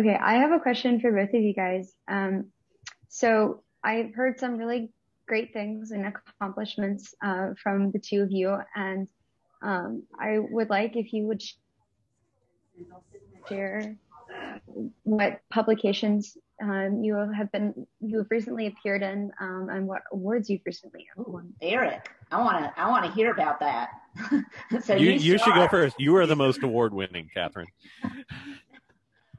Okay, I have a question for both of you guys. Um, so I've heard some really great things and accomplishments uh, from the two of you, and um, I would like if you would share what publications um, you have been you have recently appeared in um, and what awards you've recently won. Eric, I want to I want to hear about that. so you, you, you should go first. You are the most award winning, Katherine.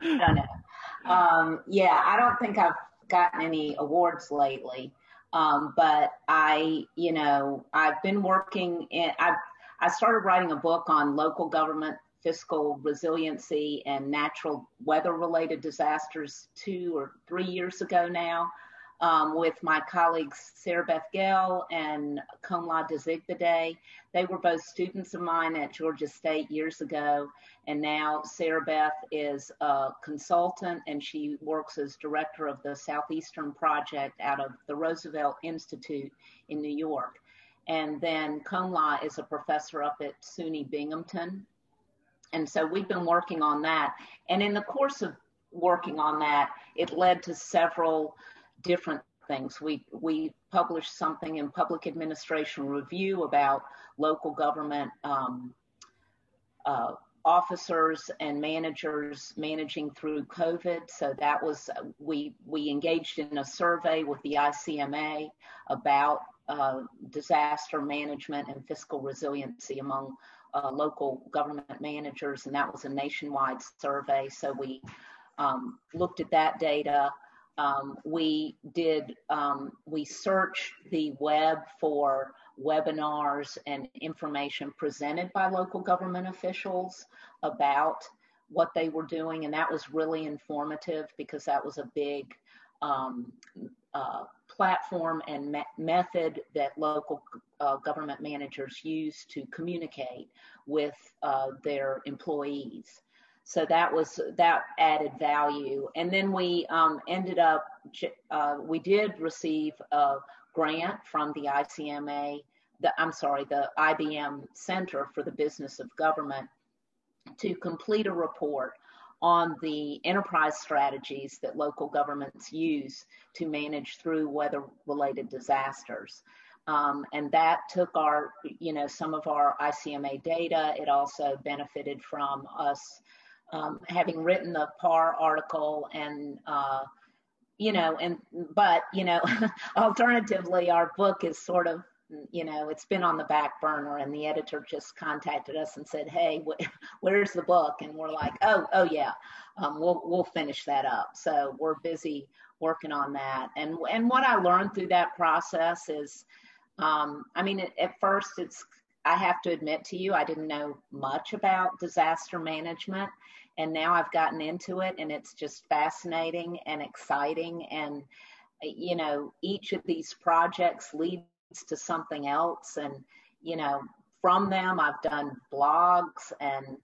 I don't know. Um, yeah, I don't think I've gotten any awards lately. Um, but I, you know, I've been working in, I, I started writing a book on local government fiscal resiliency and natural weather related disasters two or three years ago now um, with my colleagues Sarah Beth Gehl and Komla Dzigbede. They were both students of mine at Georgia State years ago, and now Sarah Beth is a consultant and she works as director of the Southeastern Project out of the Roosevelt Institute in New York. And then Komla is a professor up at SUNY Binghamton. And so we've been working on that. And in the course of working on that, it led to several different things. We, we published something in Public Administration Review about local government um, uh, officers and managers managing through COVID. So that was, we, we engaged in a survey with the ICMA about uh, disaster management and fiscal resiliency among uh, local government managers, and that was a nationwide survey. So we um, looked at that data. Um, we did, um, we searched the web for webinars and information presented by local government officials about what they were doing. And that was really informative because that was a big um, uh, platform and me- method that local uh, government managers use to communicate with uh, their employees. So that was that added value. And then we um, ended up, uh, we did receive a grant from the ICMA, the, I'm sorry, the IBM Center for the Business of Government to complete a report on the enterprise strategies that local governments use to manage through weather related disasters. Um, and that took our, you know, some of our ICMA data. It also benefited from us um, having written the PAR article and, uh, you know, and, but, you know, alternatively, our book is sort of you know, it's been on the back burner and the editor just contacted us and said, Hey, wh- where's the book? And we're like, Oh, oh yeah, um, we'll, we'll finish that up. So we're busy working on that. And, and what I learned through that process is, um, I mean, it, at first it's, I have to admit to you, I didn't know much about disaster management. And now I've gotten into it and it's just fascinating and exciting. And, you know, each of these projects leads to something else. And, you know, from them, I've done blogs and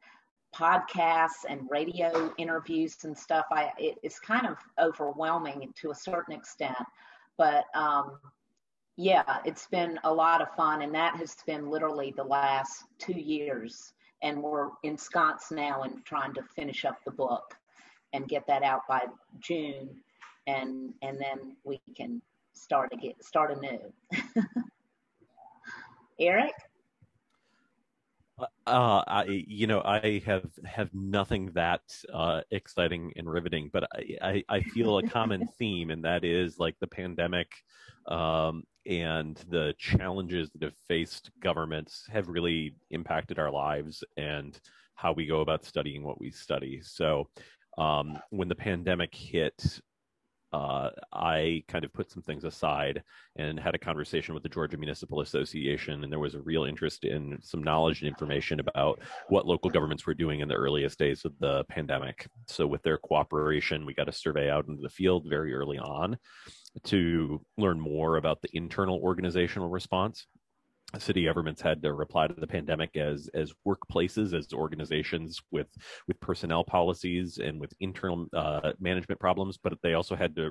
podcasts and radio interviews and stuff. I, it, it's kind of overwhelming to a certain extent, but, um, yeah, it's been a lot of fun. And that has been literally the last two years. And we're ensconced now and trying to finish up the book and get that out by June. And, and then we can start again, start anew. Eric? Uh, I, you know, I have have nothing that uh, exciting and riveting, but I, I, I feel a common theme, and that is like the pandemic um, and the challenges that have faced governments have really impacted our lives and how we go about studying what we study. So, um, when the pandemic hit, uh, I kind of put some things aside and had a conversation with the Georgia Municipal Association, and there was a real interest in some knowledge and information about what local governments were doing in the earliest days of the pandemic. So, with their cooperation, we got a survey out into the field very early on to learn more about the internal organizational response. City governments had to reply to the pandemic as as workplaces as organizations with with personnel policies and with internal uh, management problems but they also had to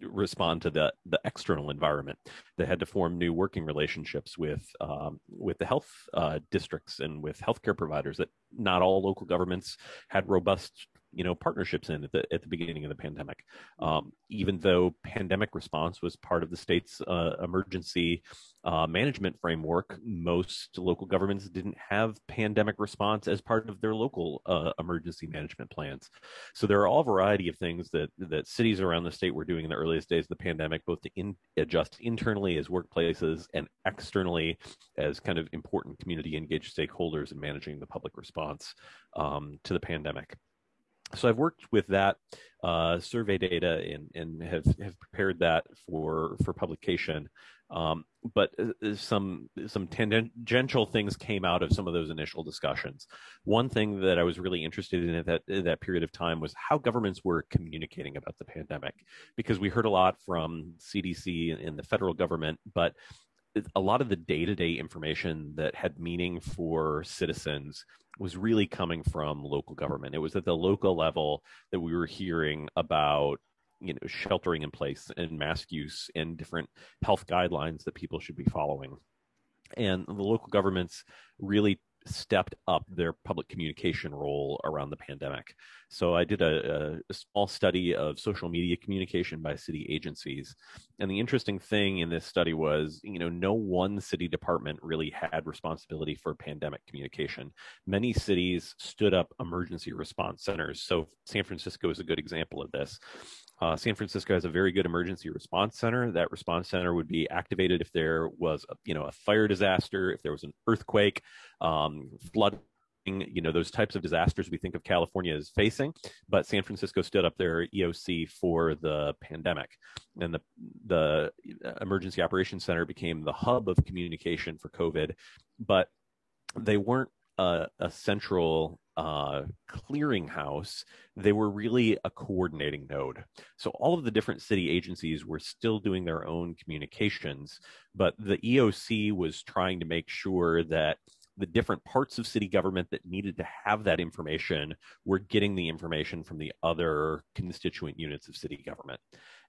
respond to the the external environment. They had to form new working relationships with um, with the health uh, districts and with healthcare providers that not all local governments had robust you know partnerships in at the at the beginning of the pandemic. Um, even though pandemic response was part of the state's uh, emergency uh, management framework, most local governments didn't have pandemic response as part of their local uh, emergency management plans. So there are all variety of things that that cities around the state were doing in the earliest days of the pandemic, both to in, adjust internally as workplaces and externally as kind of important community engaged stakeholders in managing the public response um, to the pandemic so I've worked with that uh, survey data and, and have, have prepared that for for publication. Um, but uh, some some tangential things came out of some of those initial discussions. One thing that I was really interested in at that at that period of time was how governments were communicating about the pandemic, because we heard a lot from CDC and the federal government, but a lot of the day-to-day information that had meaning for citizens was really coming from local government. It was at the local level that we were hearing about you know sheltering in place and mask use and different health guidelines that people should be following and the local governments really stepped up their public communication role around the pandemic. So I did a, a, small study of social media communication by city agencies. And the interesting thing in this study was, you know, no one city department really had responsibility for pandemic communication. Many cities stood up emergency response centers. So San Francisco is a good example of this. Uh, San Francisco has a very good emergency response center. That response center would be activated if there was, a, you know, a fire disaster, if there was an earthquake, um, flooding, you know, those types of disasters we think of California as facing. But San Francisco stood up their EOC for the pandemic, and the the emergency operations center became the hub of communication for COVID. But they weren't a, a central uh, clearinghouse, they were really a coordinating node. So all of the different city agencies were still doing their own communications, but the EOC was trying to make sure that the different parts of city government that needed to have that information were getting the information from the other constituent units of city government.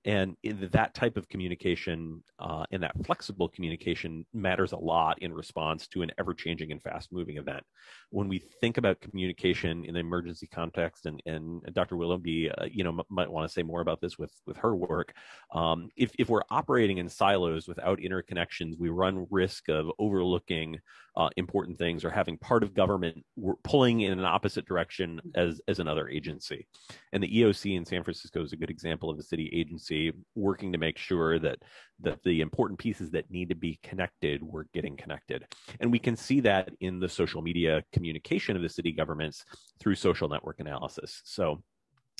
And that type of communication uh, and that flexible communication matters a lot in response to an ever changing and fast moving event. When we think about communication in the emergency context, and, and Dr. Willoughby, uh, you know, m- might want to say more about this with, with her work. Um, if, if we're operating in silos without interconnections, we run risk of overlooking uh, important things or having part of government pulling in an opposite direction as, as another agency. And the EOC in San Francisco is a good example of a city agency working to make sure that, that the important pieces that need to be connected were getting connected. And we can see that in the social media communication of the city governments through social network analysis. So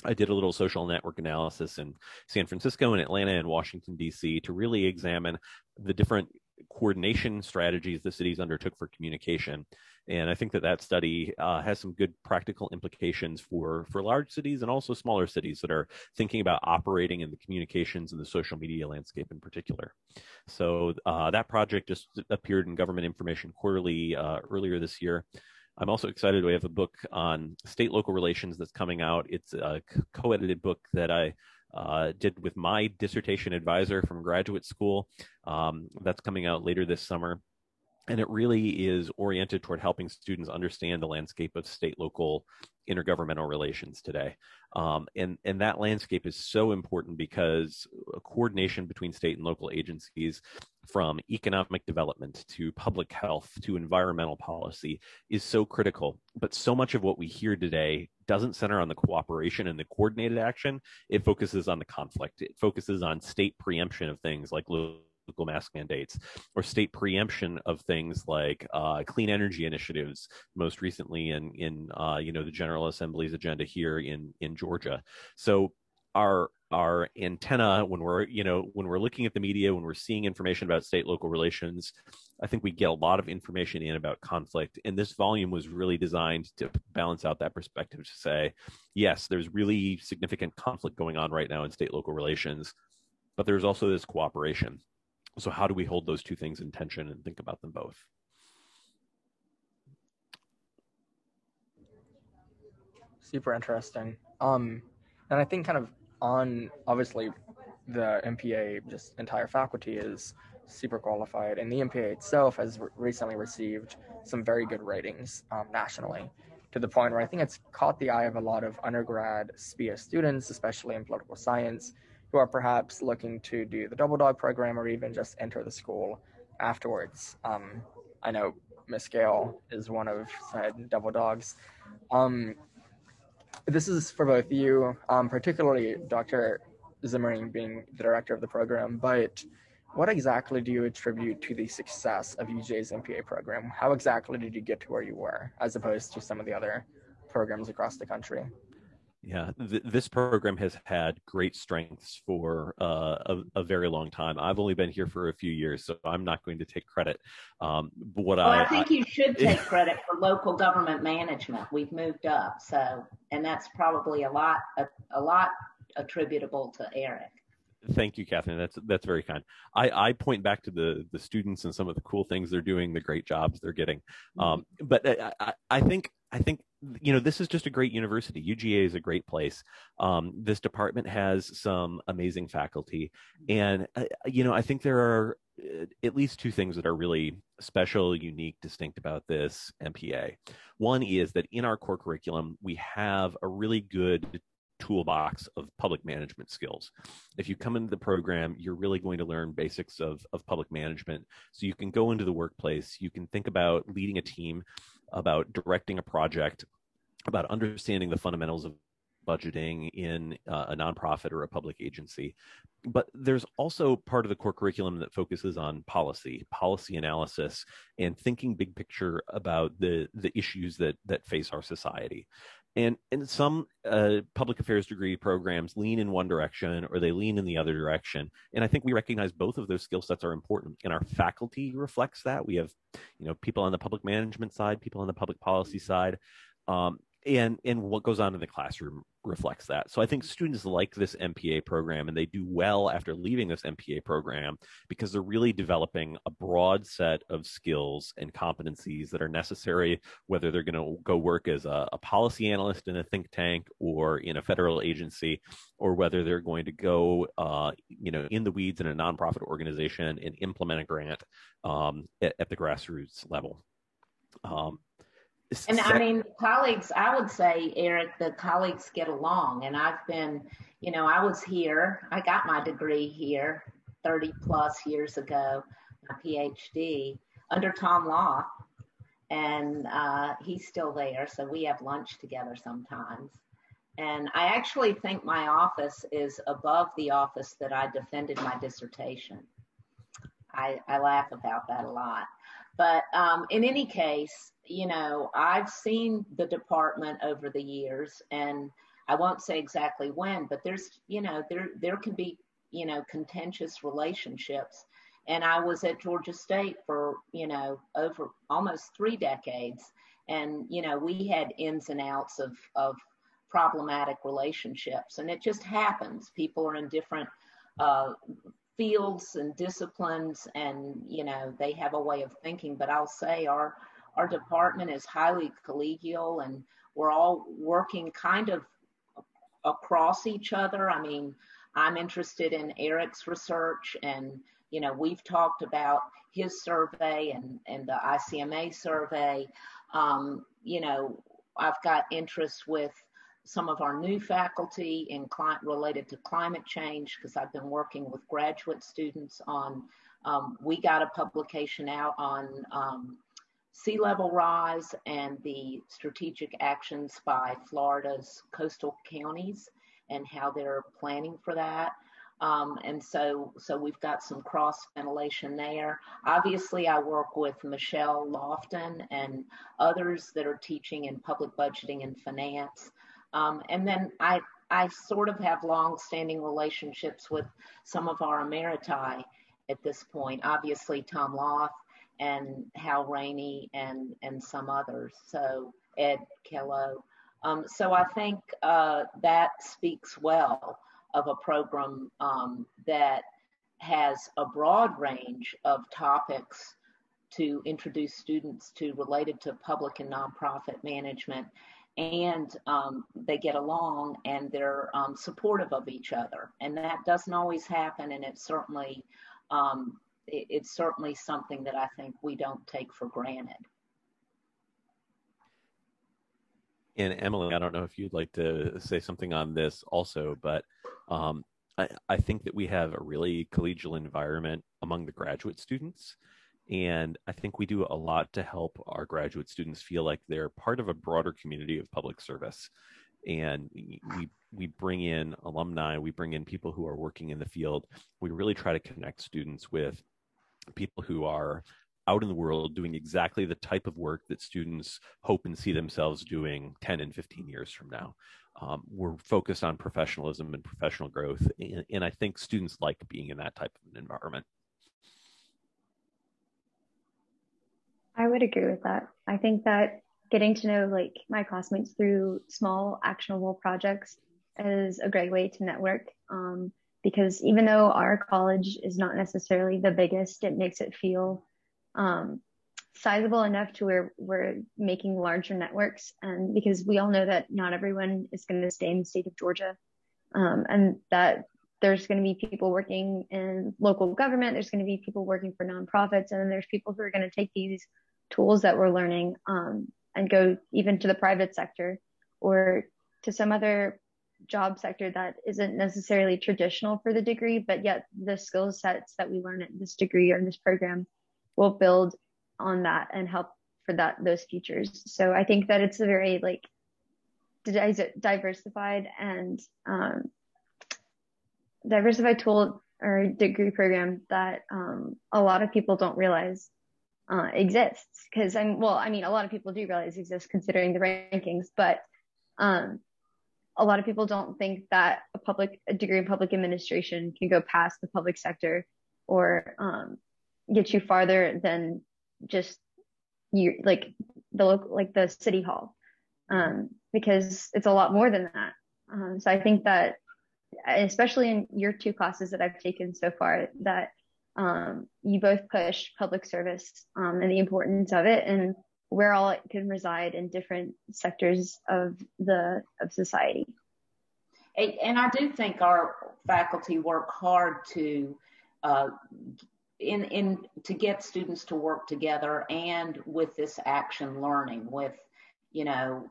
I did a little social network analysis in San Francisco and Atlanta and Washington, D.C. to really examine the different coordination strategies the cities undertook for communication. And I think that that study uh, has some good practical implications for, for large cities and also smaller cities that are thinking about operating in the communications and the social media landscape in particular. So uh, that project just appeared in Government Information Quarterly uh, earlier this year. I'm also excited. We have a book on state local relations that's coming out. It's a co edited book that I uh, did with my dissertation advisor from graduate school. Um, that's coming out later this summer. And it really is oriented toward helping students understand the landscape of state local intergovernmental relations today. Um, and, and that landscape is so important because coordination between state and local agencies from economic development to public health to environmental policy is so critical. But so much of what we hear today doesn't center on the cooperation and the coordinated action. It focuses on the conflict. It focuses on state preemption of things like local mask mandates or state preemption of things like uh, clean energy initiatives most recently in in uh, you know the general assembly's agenda here in in georgia. So our our antenna when we're you know when we're looking at the media when we're seeing information about state local relations i think we get a lot of information in about conflict. And this volume was really designed to balance out that perspective to say yes there's really significant conflict going on right now in state local relations but there's also this cooperation so how do we hold those two things in tension and think about them both? Super interesting. Um and i think kind of on obviously the MPA just entire faculty is super qualified, and the MPA itself has re- recently received some very good ratings um, nationally. to the point where I think it's caught the eye of a lot of undergrad SPIA students, especially in political science, who are perhaps looking to do the double dog program or even just enter the school afterwards. Um, I know Miss Gale is one of said double dogs. Um, this is for both you, um, particularly Dr. Zeemering being the director of the program, but what exactly do you attribute to the success of UGA's MPA program? How exactly did you get to where you were, as opposed to some of the other programs across the country? Yeah, th- this program has had great strengths for uh, a, a, very long time. I've only been here for a few years, so I'm not going to take credit. Um, but what well, I, I think you should take credit for local government management. We've moved up, so and that's probably a lot a, a lot attributable to Eric. Thank you, Katherine. That's that's very kind. I, I point back to the the students and some of the cool things they're doing, the great jobs they're getting. Mm-hmm. Um, but I, I think I think you know this is just a great university. UGA is a great place. Um, this department has some amazing faculty, and uh, you know I think there are uh, at least two things that are really special, unique, distinct about this MPA. One is that in our core curriculum we have a really good toolbox of public management skills. If you come into the program, you're really going to learn basics of, of public management. So you can go into the workplace, you can think about leading a team, about directing a project, about understanding the fundamentals of budgeting in uh, a nonprofit or a public agency. But there's also part of the core curriculum that focuses on policy, policy analysis, and thinking big picture about the the issues that that face our society and and some uh, public affairs degree programs lean in one direction or they lean in the other direction. And i think we recognize both of those skill sets are important and our faculty reflects that. We have you know people on the public management side people on the public policy side. Um, and and what goes on in the classroom reflects that. So I think students like this MPA program and they do well after leaving this MPA program because they're really developing a broad set of skills and competencies that are necessary whether they're going to go work as a, a, policy analyst in a think tank or in a federal agency or whether they're going to go uh, you know in the weeds in a nonprofit organization and implement a grant um, at, at, the grassroots level. Um, and I mean, colleagues, I would say, Eric, the colleagues get along. And I've been, you know, I was here, I got my degree here 30 plus years ago, my PhD under Tom Lauth. And uh, he's still there. So we have lunch together sometimes. And I actually think my office is above the office that I defended my dissertation. I, I laugh about that a lot. But um, in any case, you know, I've seen the department over the years, and I won't say exactly when, but there's, you know, there there can be, you know, contentious relationships. And I was at Georgia State for, you know, over almost three decades, and you know, we had ins and outs of of problematic relationships, and it just happens. People are in different uh, fields and disciplines and you know they have a way of thinking. But i'll say our our department is highly collegial and we're all working kind of across each other. I mean i'm interested in eric's research and you know we've talked about his survey and and the icma survey. Um, you know i've got interest with some of our new faculty in climate related to climate change because I've been working with graduate students on, um, we got a publication out on um, sea level rise and the strategic actions by Florida's coastal counties and how they're planning for that. Um, and so, so we've got some cross ventilation there. Obviously, I work with Michelle Lofton and others that are teaching in public budgeting and finance. Um, and then I, I sort of have long-standing relationships with some of our emeriti at this point. Obviously, Tom Lauth and Hal Rainey and and some others. So Ed Kellough. Um, so I think uh, that speaks well of a program um, that has a broad range of topics to introduce students to related to public and nonprofit management and um, they get along and they're um, supportive of each other. And that doesn't always happen, and it's certainly um, it, it's certainly something that I think we don't take for granted. and Emily, I don't know if you'd like to say something on this also, but um, I, I think that we have a really collegial environment among the graduate students. And I think we do a lot to help our graduate students feel like they're part of a broader community of public service. And we we bring in alumni, we bring in people who are working in the field. We really try to connect students with people who are out in the world doing exactly the type of work that students hope and see themselves doing 10 and 15 years from now. Um, we're focused on professionalism and professional growth, and, and I think students like being in that type of an environment. I would agree with that. I think that getting to know like my classmates through small actionable projects is a great way to network. Um, because even though our college is not necessarily the biggest, it makes it feel um, sizable enough to where we're making larger networks. And because we all know that not everyone is going to stay in the state of Georgia, um, and that there's going to be people working in local government, there's going to be people working for nonprofits, and then there's people who are going to take these tools that we're learning um, and go even to the private sector or to some other job sector that isn't necessarily traditional for the degree, but yet the skill sets that we learn at this degree or in this program will build on that and help for that those futures. So I think that it's a very like diversified and um, diversified tool or degree program that um, a lot of people don't realize uh, exists. Because I'm well I mean a lot of people do realize exists considering the rankings but um, a lot of people don't think that a public a degree in public administration can go past the public sector or um, get you farther than just you like the local like the city hall. Um, because it's a lot more than that. Um, so i think that especially in your two classes that i've taken so far that um, you both push public service um, and the importance of it and where all it can reside in different sectors of the of society. And I do think our faculty work hard to uh, in in to get students to work together and with this action learning with you know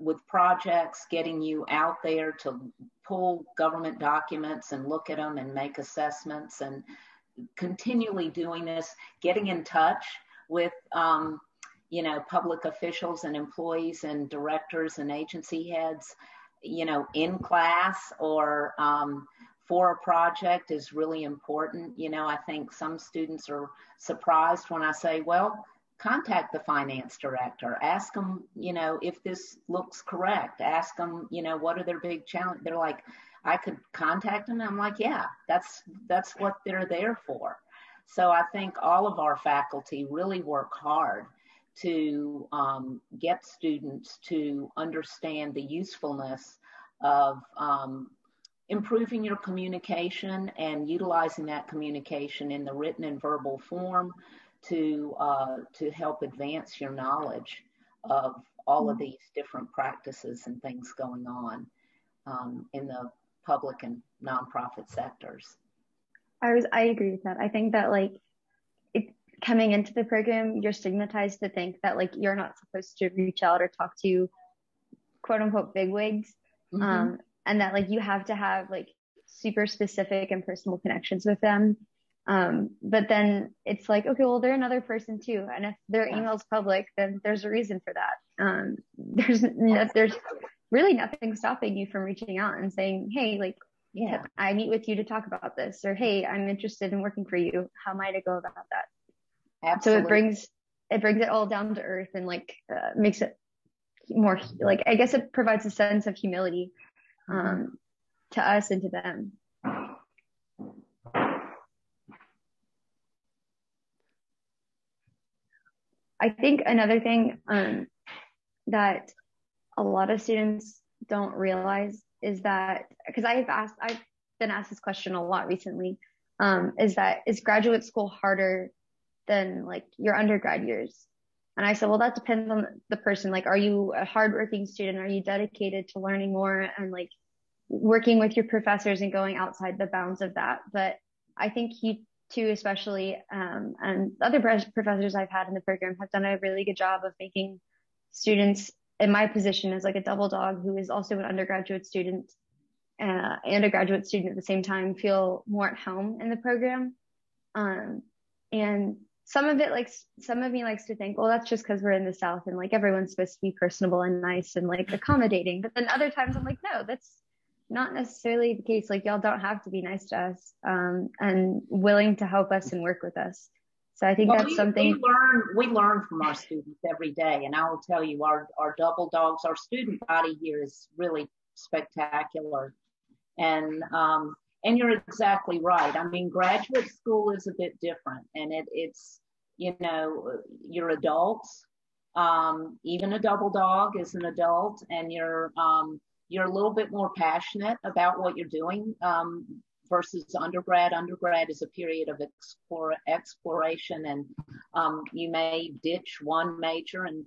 with projects getting you out there to pull government documents and look at them and make assessments and continually doing this getting in touch with um, you know, public officials and employees and directors and agency heads, you know, in class or um, for a project is really important. You know, I think some students are surprised when I say, well, contact the finance director, ask them, you know, if this looks correct, ask them, you know, what are their big challenge They're like, I could contact them. I'm like, yeah, that's that's what they're there for. So I think all of our faculty really work hard to um, get students to understand the usefulness of um, improving your communication and utilizing that communication in the written and verbal form to uh, to help advance your knowledge of all of these different practices and things going on um, in the public and nonprofit sectors. I was I agree with that. I think that like coming into the program, you're stigmatized to think that like you're not supposed to reach out or talk to quote unquote bigwigs. Mm-hmm. Um, and that like you have to have like super specific and personal connections with them. Um, but then it's like, okay, well, they're another person too. And if their email's public, then there's a reason for that. Um, there's, no, there's really nothing stopping you from reaching out and saying, Hey, like, yeah, I meet with you to talk about this or, Hey, I'm interested in working for you. How might I go about that? Absolutely. So it brings it brings it all down to earth and like uh, makes it more like I guess it provides a sense of humility um, to us and to them. I think another thing um, that a lot of students don't realize is that because I've asked I've been asked this question a lot recently um, is that is graduate school harder than like your undergrad years. And I said, well, that depends on the person. Like, are you a hardworking student? Are you dedicated to learning more and like working with your professors and going outside the bounds of that? But I think you too, especially, um, and other professors I've had in the program have done a really good job of making students in my position as like a double dog who is also an undergraduate student uh, and a graduate student at the same time feel more at home in the program. Um, and some of it like some of me likes to think well that's just because we're in the south and like everyone's supposed to be personable and nice and like accommodating but then other times i'm like no that's not necessarily the case like y'all don't have to be nice to us um, and willing to help us and work with us so i think well, that's we, something we learn we learn from our students every day and i will tell you our our double dogs our student body here is really spectacular and um, and you're exactly right. I mean, graduate school is a bit different, and it, it's you know you're adults. Um, even a double dog is an adult, and you're um, you're a little bit more passionate about what you're doing um, versus undergrad. Undergrad is a period of explore, exploration, and um, you may ditch one major and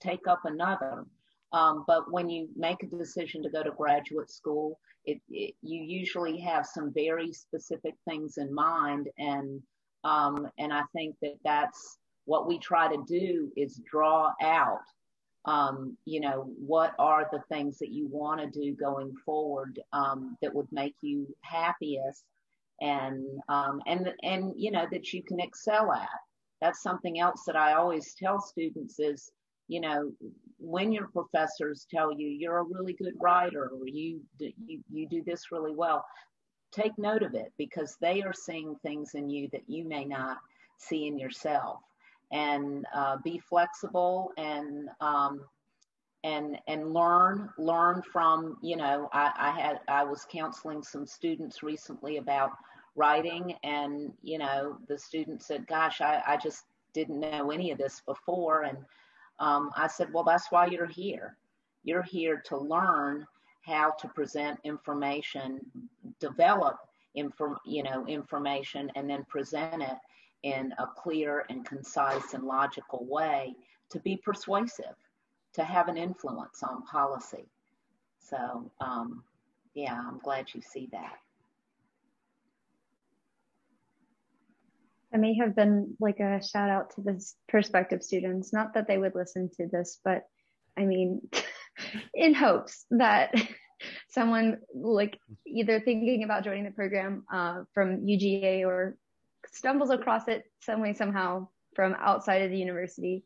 take up another. Um, but when you make a decision to go to graduate school, it, it, you usually have some very specific things in mind and um, and I think that that's what we try to do is draw out um, you know what are the things that you want to do going forward um, that would make you happiest and um, and and you know that you can excel at that's something else that I always tell students is you know, when your professors tell you you're a really good writer or you, you, you do this really well, take note of it because they are seeing things in you that you may not see in yourself. And uh, be flexible and um, and and learn learn from you know I, I had I was counseling some students recently about writing and you know the student said gosh I, I just didn't know any of this before and um, I said, well, that's why you're here. You're here to learn how to present information, develop inform, you know, information, and then present it in a clear and concise and logical way to be persuasive, to have an influence on policy. So, um, yeah, I'm glad you see that. I may have been like a shout out to the prospective students. Not that they would listen to this, but I mean, in hopes that someone like either thinking about joining the program uh, from UGA or stumbles across it some way somehow from outside of the university.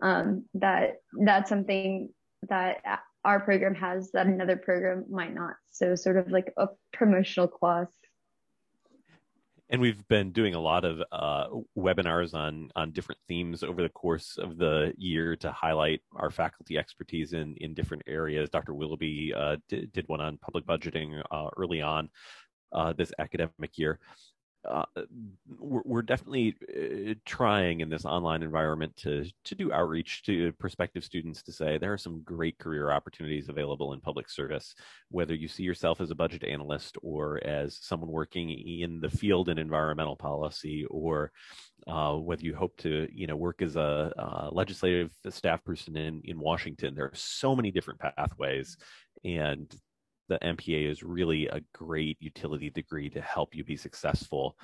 Um, that that's something that our program has that another program might not. So sort of like a promotional clause and we've been doing a lot of uh, webinars on on different themes over the course of the year to highlight our faculty expertise in in different areas. Dr. Willoughby uh, did, did one on public budgeting uh, early on uh, this academic year uh, we're, we're, definitely uh, trying in this online environment to to do outreach to prospective students to say there are some great career opportunities available in public service whether you see yourself as a budget analyst or as someone working in the field in environmental policy or uh, whether you hope to you know work as a, a legislative staff person in in Washington. There are so many different pathways and the MPA is really a great utility degree to help you be successful,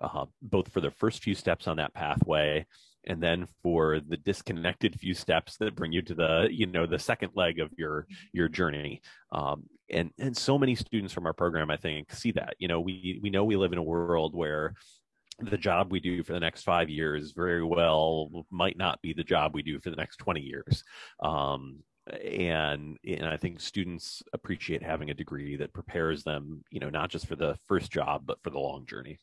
uh, both for the first few steps on that pathway and then for the disconnected few steps that bring you to the you know the second leg of your your journey. Um, and and so many students from our program i think see that. You know we we know we live in a world where the job we do for the next five years very well might not be the job we do for the next 20 years. Um, and and I think students appreciate having a degree that prepares them, you know, not just for the first job but for the long journey.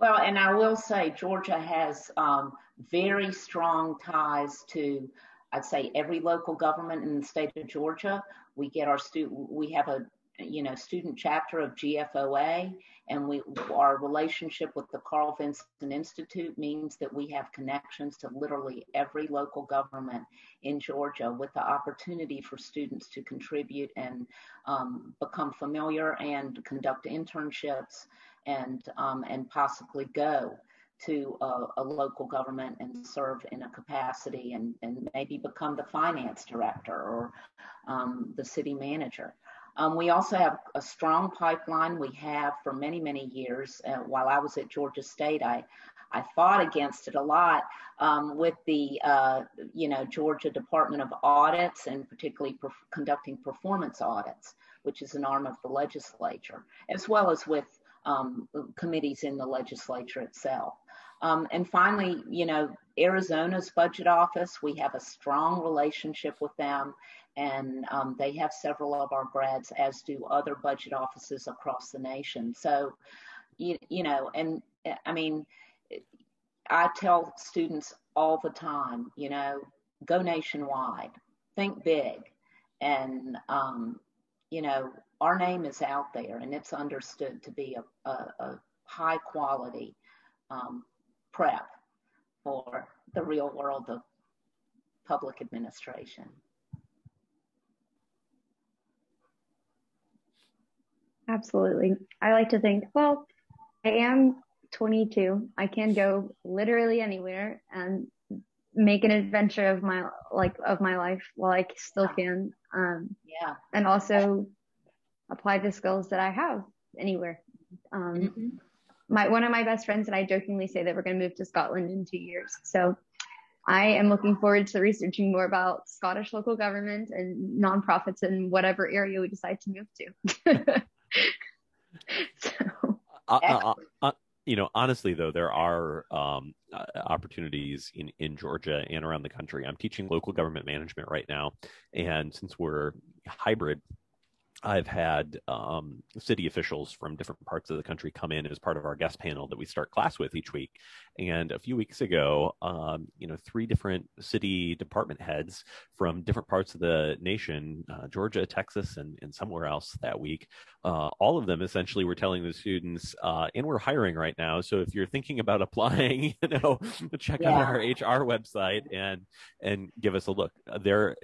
Well, and I will say Georgia has um, very strong ties to, I'd say, every local government in the state of Georgia. We get our student, we have a you know, student chapter of GFOA, and we our relationship with the Carl Vinson Institute means that we have connections to literally every local government in Georgia, with the opportunity for students to contribute and um, become familiar and conduct internships and um, and possibly go to a, a, local government and serve in a capacity and, and maybe become the finance director or um, the city manager. Um, we also have a strong pipeline we have for many, many years. Uh, while I was at Georgia State, I, I fought against it a lot um, with the, uh, you know, Georgia Department of Audits and particularly per- conducting performance audits, which is an arm of the legislature, as well as with um, committees in the legislature itself. Um, and finally, you know, Arizona's budget office, we have a strong relationship with them, and um, they have several of our grads, as do other budget offices across the nation. So, you, you know, and I mean, I tell students all the time, you know, go nationwide, think big, and um, you know, our name is out there, and it's understood to be a, a, a high quality um, prep for the real world of public administration. Absolutely. I like to think, well, I am 22. I can go literally anywhere and make an adventure of my like of my life while I still can. Um, yeah. And also apply the skills that I have anywhere. Um, mm-hmm. My one of my best friends and I jokingly say that we're going to move to Scotland in two years. So I am looking forward to researching more about Scottish local government and nonprofits in whatever area we decide to move to. so. Uh, uh, uh, you know, honestly though, there are um, opportunities in in Georgia and around the country. I'm teaching local government management right now, and since we're hybrid, I've had um, city officials from different parts of the country come in as part of our guest panel that we start class with each week. And a few weeks ago, um, you know, three different city department heads from different parts of the nation, uh, Georgia, Texas, and, and somewhere else that week, uh, all of them essentially were telling the students, uh, and we're hiring right now. So if you're thinking about applying, you know, check yeah. out our HR website and and give us a look. There,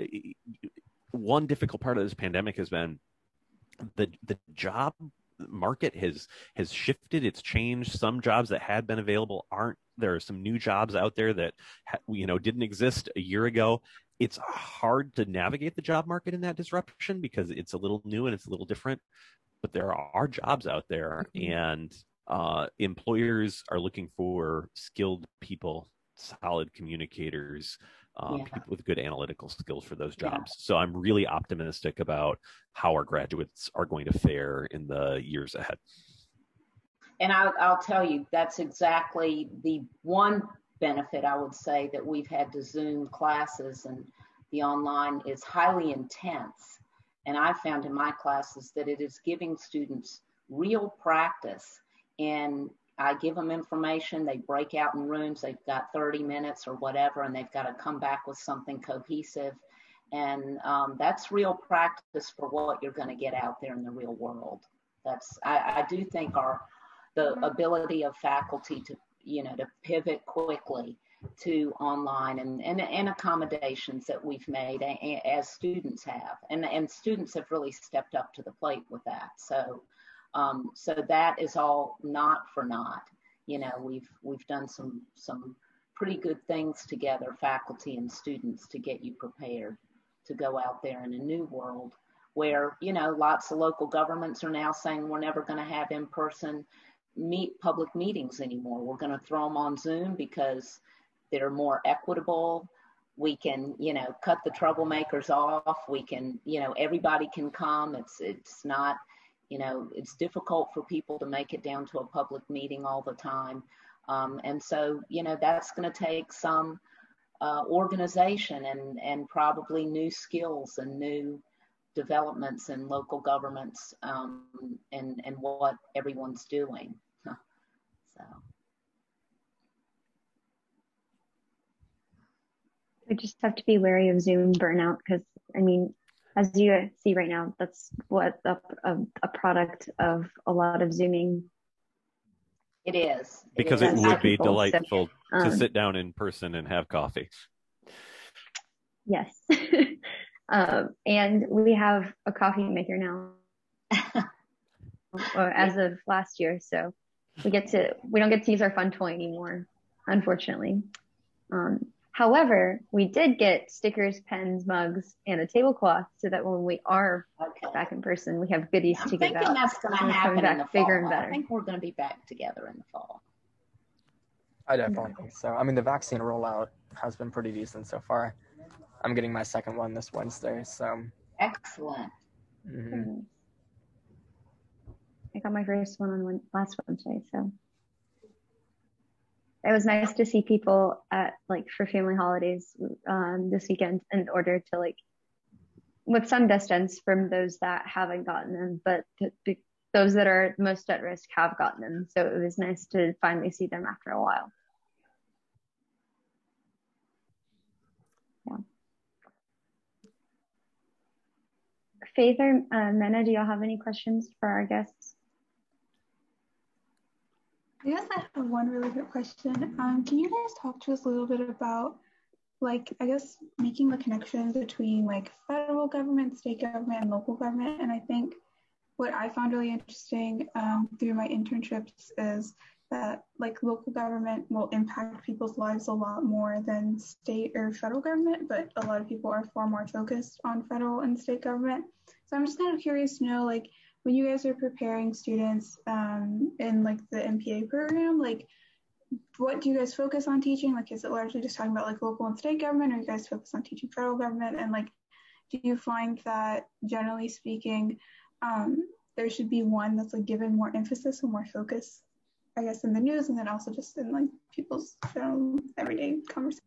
one difficult part of this pandemic has been the the job market has has shifted. It's changed. Some jobs that had been available aren't. There are some new jobs out there that you know didn't exist a year ago. It's hard to navigate the job market in that disruption because it's a little new and it's a little different but there are jobs out there mm-hmm. and uh, employers are looking for skilled people solid communicators um, yeah. people with good analytical skills for those jobs. Yeah. So I'm really optimistic about how our graduates are going to fare in the years ahead. And I'll, I'll tell you, that's exactly the one benefit I would say that we've had to Zoom classes and the online is highly intense. And I found in my classes that it is giving students real practice in I give them information, they break out in rooms, they've got 30 minutes or whatever, and they've got to come back with something cohesive. And um, that's real practice for what you're going to get out there in the real world. That's, I, I do think our, the ability of faculty to, you know, to pivot quickly to online and, and, and accommodations that we've made as students have. And, and students have really stepped up to the plate with that. So, um, so that is all not for naught. You know, we've we've done some some pretty good things together, faculty and students, to get you prepared to go out there in a new world where you know lots of local governments are now saying we're never going to have in-person meet public meetings anymore. We're going to throw them on Zoom because they're more equitable. We can, you know, cut the troublemakers off. We can, you know, everybody can come. It's it's not you know, it's difficult for people to make it down to a public meeting all the time. Um, and so, you know, that's going to take some uh, organization and, and probably new skills and new developments in local governments um, and, and what everyone's doing. so. We just have to be wary of Zoom burnout because, I mean, as you see right now, that's what a, a, a product of a lot of Zooming. It is. It because is. it would be delightful so, um, to sit down in person and have coffee. Yes. um, and we have a coffee maker now as of last year. So we get to, we don't get to use our fun toy anymore, unfortunately. Um, However, we did get stickers, pens, mugs, and a tablecloth so that when we are okay. back in person, we have goodies I'm to give out. that's going to happen back in the bigger fall. and better. I think we're going to be back together in the fall. I definitely think so. I mean, the vaccine rollout has been pretty decent so far. I'm getting my second one this Wednesday, so. Excellent. mhm. I got my first one on Wed- last Wednesday, so it was nice to see people at like for family holidays um, this weekend in order to like with some distance from those that haven't gotten them, but th- th- those that are most at risk have gotten them. So it was nice to finally see them after a while. Yeah. Faith or uh, Mena, do y'all have any questions for our guests? I guess I have one really good question. Um, can you guys talk to us a little bit about, like, I guess making the connection between like federal government, state government, and local government? And I think what I found really interesting um, through my internships is that like local government will impact people's lives a lot more than state or federal government, but a lot of people are far more focused on federal and state government. So I'm just kind of curious to know, like, when you guys are preparing students um, in like the MPA program, like what do you guys focus on teaching? Like, is it largely just talking about like local and state government, or you guys focus on teaching federal government? And like, do you find that generally speaking, um, there should be one that's like given more emphasis and more focus, I guess, in the news, and then also just in like people's general everyday conversation?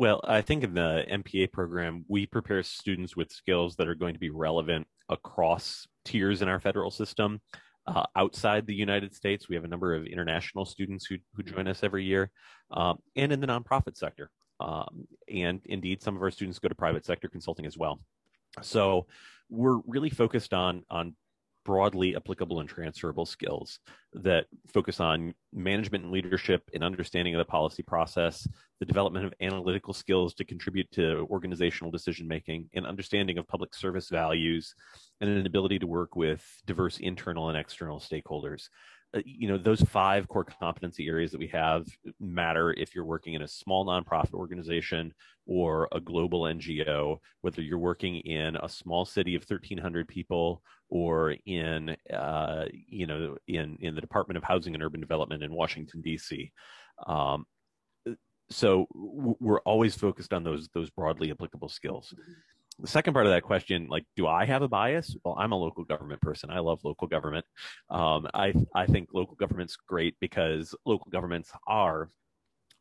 Well, I think in the MPA program, we prepare students with skills that are going to be relevant across tiers in our federal system. Uh, outside the United States, we have a number of international students who, who join us every year, um, and in the nonprofit sector. Um, and indeed, some of our students go to private sector consulting as well. So we're really focused on on broadly applicable and transferable skills that focus on management and leadership and understanding of the policy process, the development of analytical skills to contribute to organizational decision making, and understanding of public service values, and an ability to work with diverse internal and external stakeholders. Uh, you know, those five core competency areas that we have matter if you're working in a small nonprofit organization or a global NGO, whether you're working in a small city of 1,300 people or in, uh, you know, in, in the Department of Housing and Urban Development in Washington, D.C. Um, so we're always focused on those those broadly applicable skills. The second part of that question like do i have a bias? Well i'm a local government person. I love local government. Um, i i think local government's great because local governments are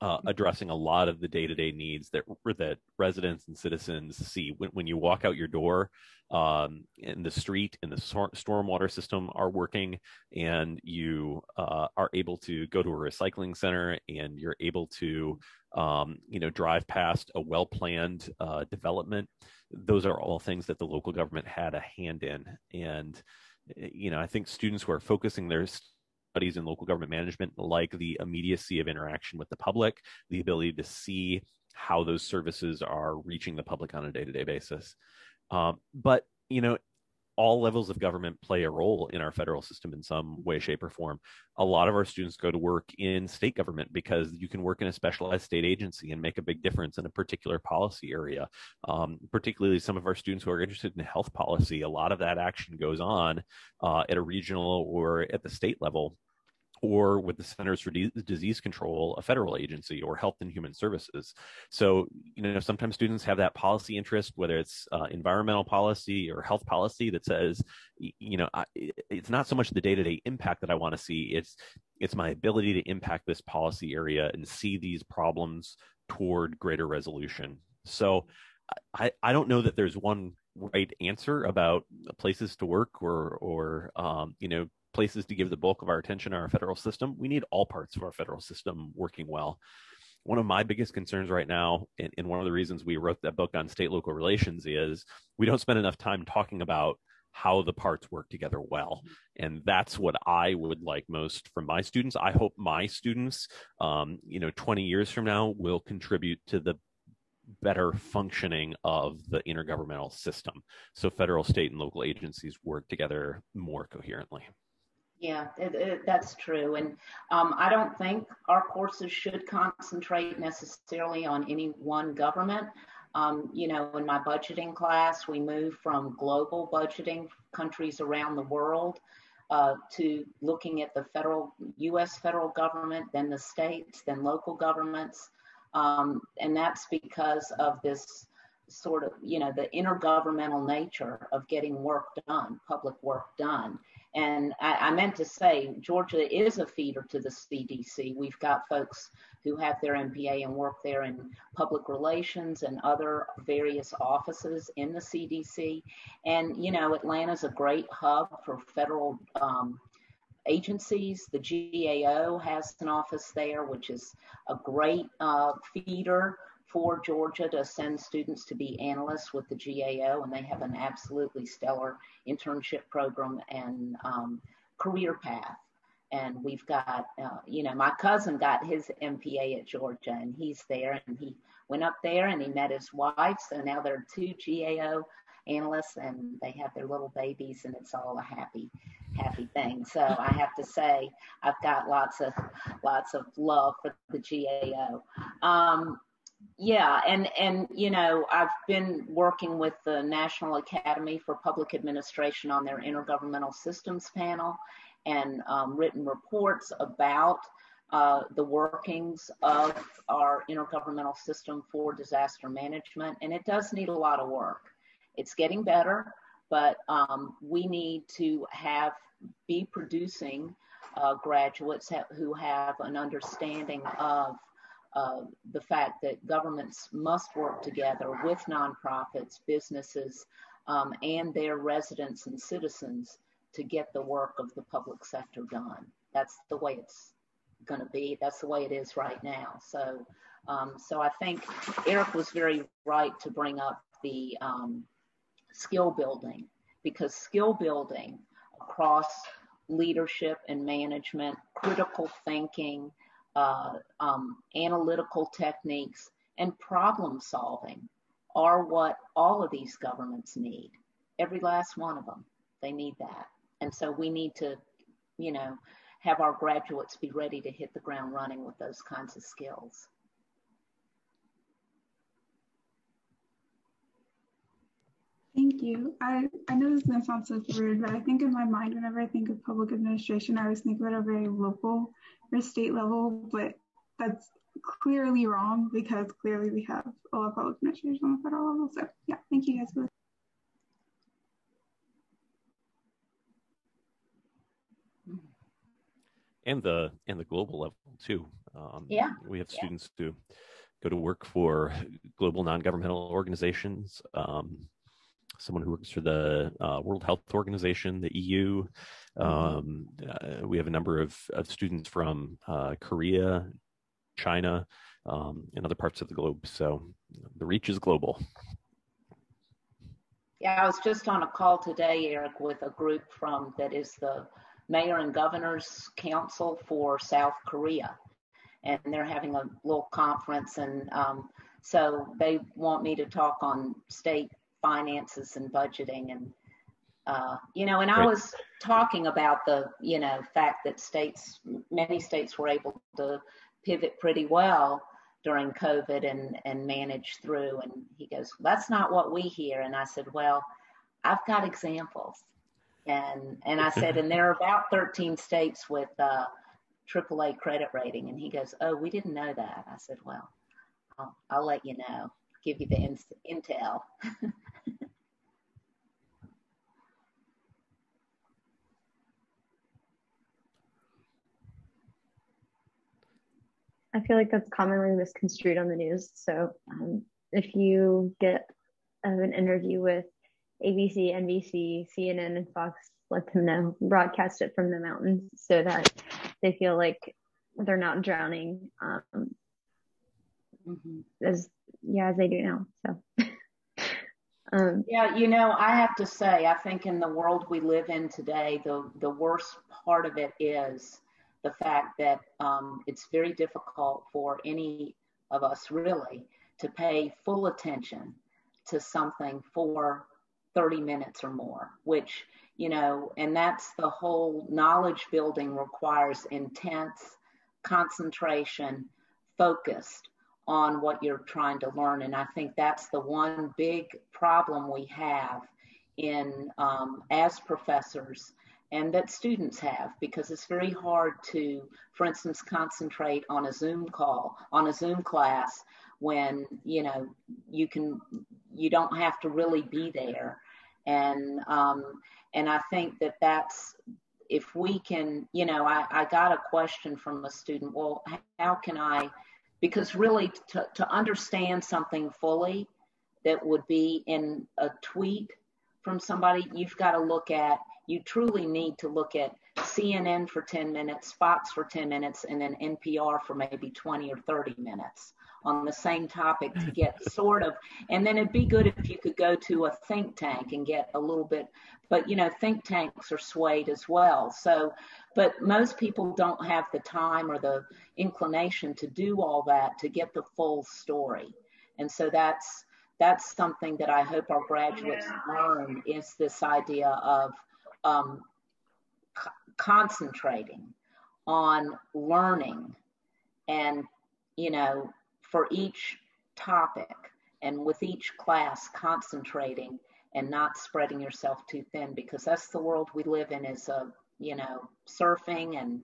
uh, addressing a lot of the day-to-day needs that that residents and citizens see when, when you walk out your door um, in the street and the storm, stormwater system are working and you uh, are able to go to a recycling center and you're able to um, you know drive past a well-planned uh, development those are all things that the local government had a hand in. And you know i think students who are focusing their studies in local government management like the immediacy of interaction with the public the ability to see how those services are reaching the public on a day-to-day basis. Um, but you know all levels of government play a role in our federal system in some way, shape, or form. A lot of our students go to work in state government because you can work in a specialized state agency and make a big difference in a particular policy area. Um, particularly, some of our students who are interested in health policy, a lot of that action goes on uh, at a regional or at the state level or with the Centers for D- Disease Control, a federal agency, or Health and Human Services. So, you know, sometimes students have that policy interest, whether it's uh, environmental policy or health policy, that says, you know, I, it's not so much the day-to-day impact that I want to see; it's it's my ability to impact this policy area and see these problems toward greater resolution. So, I, I don't know that there's one right answer about places to work or or um, you know places to give the bulk of our attention in our federal system, we need all parts of our federal system working well. One of my biggest concerns right now, and, and one of the reasons we wrote that book on state local relations, is we don't spend enough time talking about how the parts work together well. And that's what I would like most from my students. I hope my students, um, you know, 20 years from now will contribute to the better functioning of the intergovernmental system. So federal, state, and local agencies work together more coherently. Yeah, it, it, that's true. And um, I don't think our courses should concentrate necessarily on any one government. Um, you know, in my budgeting class, we move from global budgeting countries around the world uh, to looking at the federal, U.S. federal government, then the states, then local governments. Um, and that's because of this sort of, you know, the intergovernmental nature of getting work done, public work done. And I, I, meant to say, Georgia is a feeder to the CDC. We've got folks who have their MPA and work there in public relations and other various offices in the CDC. And, you know, Atlanta's a great hub for federal um, agencies. The GAO has an office there, which is a great uh, feeder for Georgia to send students to be analysts with the GAO, and they have an absolutely stellar internship program and um, career path. And we've got, uh, you know, my cousin got his MPA at Georgia, and he's there, and he went up there and he met his wife. So now there are two GAO analysts, and they have their little babies, and it's all a happy, happy thing. So I have to say, I've got lots of, lots of love for the GAO. Um, yeah, and and you know, I've been working with the National Academy for Public Administration on their intergovernmental systems panel, and um, written reports about uh, the workings of our intergovernmental system for disaster management, and it does need a lot of work. It's getting better, but um, we need to have be producing uh, graduates who have an understanding of uh, the fact that governments must work together with nonprofits, businesses, um, and their residents and citizens to get the work of the public sector done. That's the way it's going to be. That's the way it is right now. So, um, so I think Eric was very right to bring up the um, skill building because skill building across leadership and management, critical thinking, uh, um, analytical techniques, and problem solving are what all of these governments need. Every last one of them, they need that. And so we need to, you know, have our graduates be ready to hit the ground running with those kinds of skills. Thank you. I, I know this is going to sound so weird, but I think in my mind, whenever I think of public administration, I always think about a very local or state level, but that's clearly wrong because clearly we have a lot of public administration on the federal level. So yeah, thank you guys for and the and the global level too. Um, yeah, we have yeah. students to go to work for global non-governmental organizations. Um, someone who works for the uh, World Health Organization, the EU. Mm-hmm. Um, uh, we have a number of, of students from uh, Korea, China, um, and other parts of the globe. So the reach is global. Yeah, I was just on a call today, Eric, with a group from that is the Mayor and Governor's Council for South Korea, and they're having a little conference, and um, so they want me to talk on state finances and budgeting and uh, you know and i was talking about the you know fact that states many states were able to pivot pretty well during covid and and manage through. And he goes that's not what we hear. And i said well i've got examples. And and i said and there are about 13 states with uh AAA credit rating. And he goes oh we didn't know that. I said well i'll, I'll let you know give you the in- intel I feel like that's commonly misconstrued on the news. So um, if you get an interview with ABC, NBC, CNN, and Fox, let them know, broadcast it from the mountains so that they feel like they're not drowning um, mm-hmm. as yeah as they do now. So. um, yeah, you know, I have to say, I think in the world we live in today, the the worst part of it is the fact that um, it's very difficult for any of us really to pay full attention to something for 30 minutes or more, which, you know, and that's the whole knowledge building requires intense concentration, focused on what you're trying to learn. And I think that's the one big problem we have in um, as professors and that students have because it's very hard to, for instance, concentrate on a Zoom call, on a Zoom class when, you know, you can, you don't have to really be there. And, um, and I think that that's, if we can, you know, I, I got a question from a student, well, how can I, because really to, to understand something fully that would be in a tweet from somebody, you've got to look at you truly need to look at CNN for 10 minutes, Fox for 10 minutes, and then NPR for maybe 20 or 30 minutes on the same topic to get sort of, and then it'd be good if you could go to a think tank and get a little bit, but you know, think tanks are swayed as well. So, but most people don't have the time or the inclination to do all that to get the full story. And so that's, that's something that I hope our graduates learn is this idea of um, c- concentrating on learning and, you know, for each topic and with each class concentrating and not spreading yourself too thin because that's the world we live in is a you know surfing and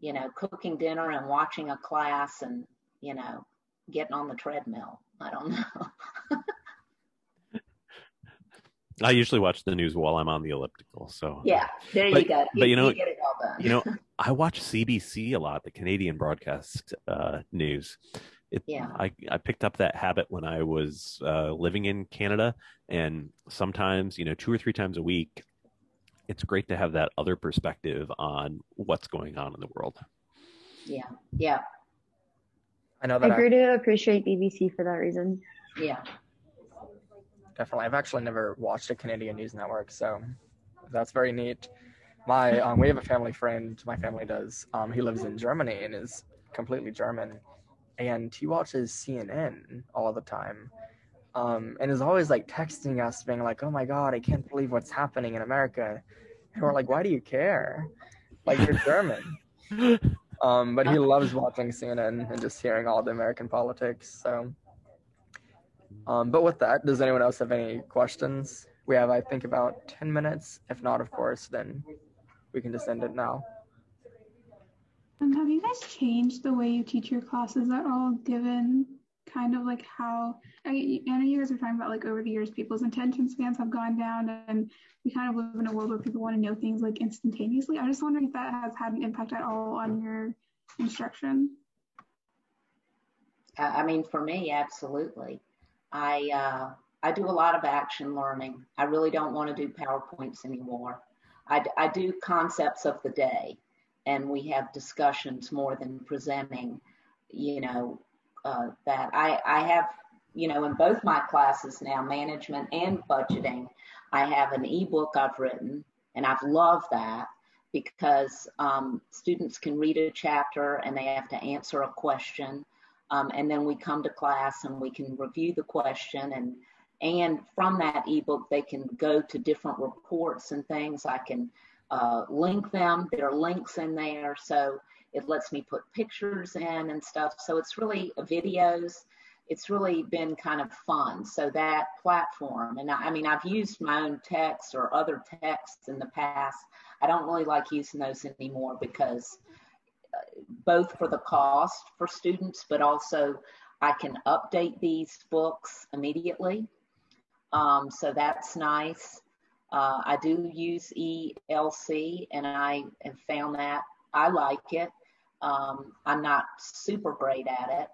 you know cooking dinner and watching a class and you know getting on the treadmill i don't know I usually watch the news while I'm on the elliptical. So yeah, there but, you go. But you, you know, you, you know, I watch CBC a lot, the Canadian broadcast uh, news. It, yeah. I, I picked up that habit when I was uh, living in Canada, and sometimes, you know, two or three times a week, it's great to have that other perspective on what's going on in the world. Yeah, yeah. I know that I grew to appreciate BBC for that reason. Yeah, definitely. I've actually never watched a Canadian news network, so that's very neat. My um, we have a family friend. My family does. Um, he lives in Germany and is completely German, and he watches CNN all the time, um, and is always like texting us, being like, "Oh my God, I can't believe what's happening in America," and we're like, "Why do you care? Like you're German." um, but he loves watching CNN and just hearing all the American politics. So um, but with that, does anyone else have any questions? We have, I think, about 10 minutes. If not, of course, then we can just end it now. And have you guys changed the way you teach your classes at all, given kind of like how I, I know you guys are talking about like over the years people's attention spans have gone down and we kind of live in a world where people want to know things like instantaneously. I'm just wondering if that has had an impact at all on your instruction. I mean, for me, absolutely. I uh, I do a lot of action learning. I really don't want to do PowerPoints anymore. I, I do concepts of the day, and we have discussions more than presenting. You know uh, that I I have you know in both my classes now, management and budgeting. I have an ebook I've written, and I've loved that because um, students can read a chapter and they have to answer a question um, and then we come to class and we can review the question and and from that ebook they can go to different reports and things. I can uh, link them. There are links in there, so it lets me put pictures in and stuff. So it's really videos. It's really been kind of fun. So that platform, and I, I mean, I've used my own text or other texts in the past. I don't really like using those anymore because both for the cost for students, but also I can update these books immediately. Um, so that's nice. Uh, I do use ELC and I have found that I like it. Um, I'm not super great at it.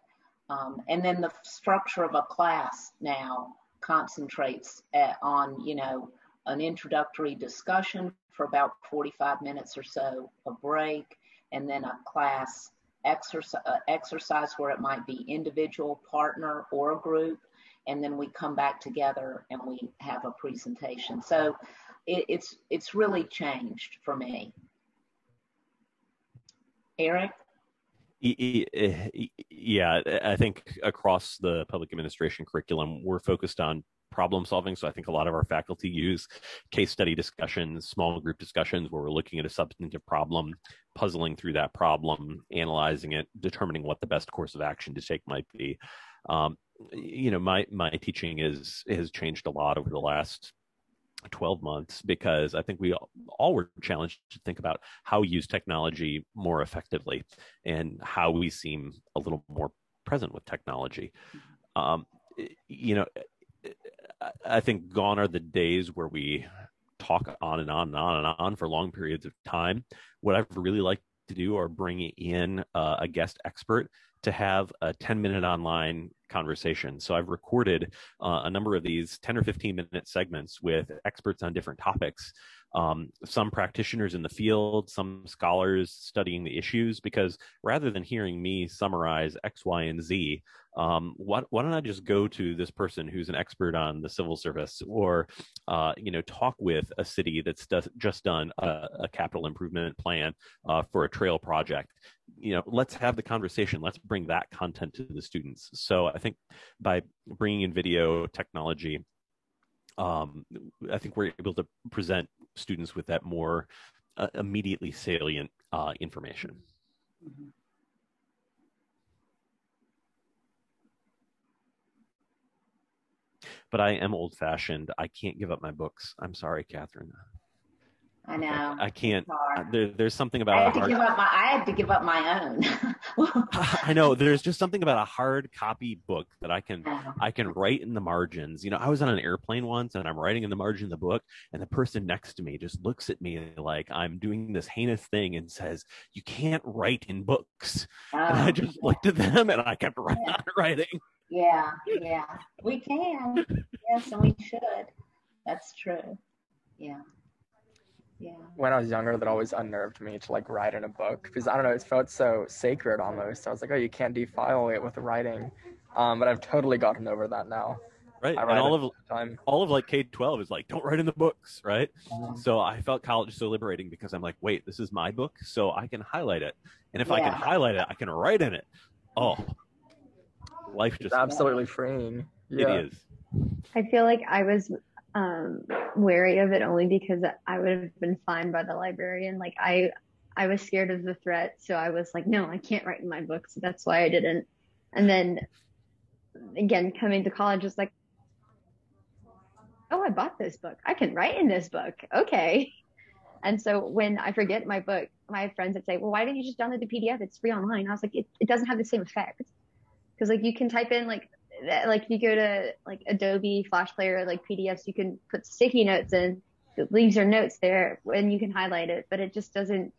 Um, and then the structure of a class now concentrates at, on, you know, an introductory discussion for about 45 minutes or so, a break, and then a class exercise, uh, exercise where it might be individual, partner, or a group. And then we come back together and we have a presentation. So it, it's it's really changed for me. Eric? Yeah, I think across the public administration curriculum, we're focused on problem solving. So I think a lot of our faculty use case study discussions, small group discussions where we're looking at a substantive problem, puzzling through that problem, analyzing it, determining what the best course of action to take might be. Um, you know, my my teaching is has changed a lot over the last 12 months because I think we all were challenged to think about how we use technology more effectively and how we seem a little more present with technology. Um, you know, I think gone are the days where we talk on and on and on and on for long periods of time. What I've really liked to do or bring in uh, a guest expert to have a 10 minute online conversation. So I've recorded uh, a number of these 10 or 15 minute segments with experts on different topics. Um, some practitioners in the field, some scholars studying the issues, because rather than hearing me summarize X, Y, and Z, um, why, why, don't I just go to this person who's an expert on the civil service, or uh, you know, talk with a city that's just done a, a, capital improvement plan uh, for a trail project. You know, let's have the conversation. Let's bring that content to the students. So I think by bringing in video technology, um, I think we're able to present students with that more uh, immediately salient uh, information. Mm-hmm. but I am old fashioned. I can't give up my books. I'm sorry, Katherine. I know. I, can't. There, there's something about. I had to hard, give up my. I had to give up my own. I know. There's just something about a hard copy book that I can. I can write in the margins. You know, I was on an airplane once, and I'm writing in the margin of the book, and the person next to me just looks at me like I'm doing this heinous thing and says, "You can't write in books." Oh, and I oh, just looked at them, and I kept yeah. writing. Yeah, yeah. We can. Yes, and we should. That's true. Yeah. Yeah. When I was younger, that always unnerved me to like write in a book because I don't know, it felt so sacred almost. I was like, oh, you can't defile it with writing. Um, but I've totally gotten over that now. Right, and all of time. all of like K twelve is like, don't write in the books, right? Mm-hmm. So I felt college so liberating because I'm like, wait, this is my book, so I can highlight it, and if yeah. I can highlight it, I can write in it. Oh, life just it's absolutely freeing. Yeah. It is. I feel like I was um, wary of it only because I would have been fined by the librarian. Like I, I was scared of the threat, so I was like, no, I can't write in my books. So that's why I didn't. And then again, coming to college was like, oh, I bought this book. I can write in this book. Okay. And so when I forget my book, my friends would say, well, why didn't you just download the PDF? It's free online. I was like, it, it doesn't have the same effect because like you can type in like like you go to like Adobe Flash Player like PDFs, you can put sticky notes in. It leaves your notes there, and you can highlight it, but it just doesn't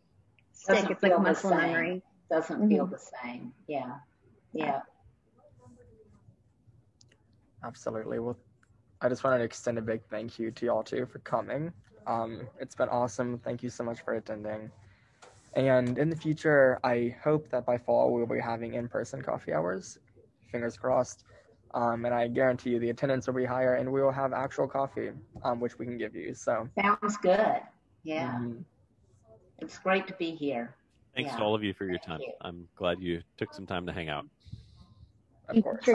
stick. Doesn't it's like muscle memory. Doesn't mm-hmm. feel the same. Yeah, yeah. Absolutely. Well, I just wanted to extend a big thank you to y'all too for coming. Um, it's been awesome. Thank you so much for attending. And in the future, I hope that by fall we'll be having in-person coffee hours. Fingers crossed. Um, and I guarantee you the attendance will be higher, and we will have actual coffee, um, which we can give you. So sounds good. Yeah, mm-hmm. it's great to be here. Thanks yeah. to all of you for your time. You. I'm glad you took some time to hang out. Of course.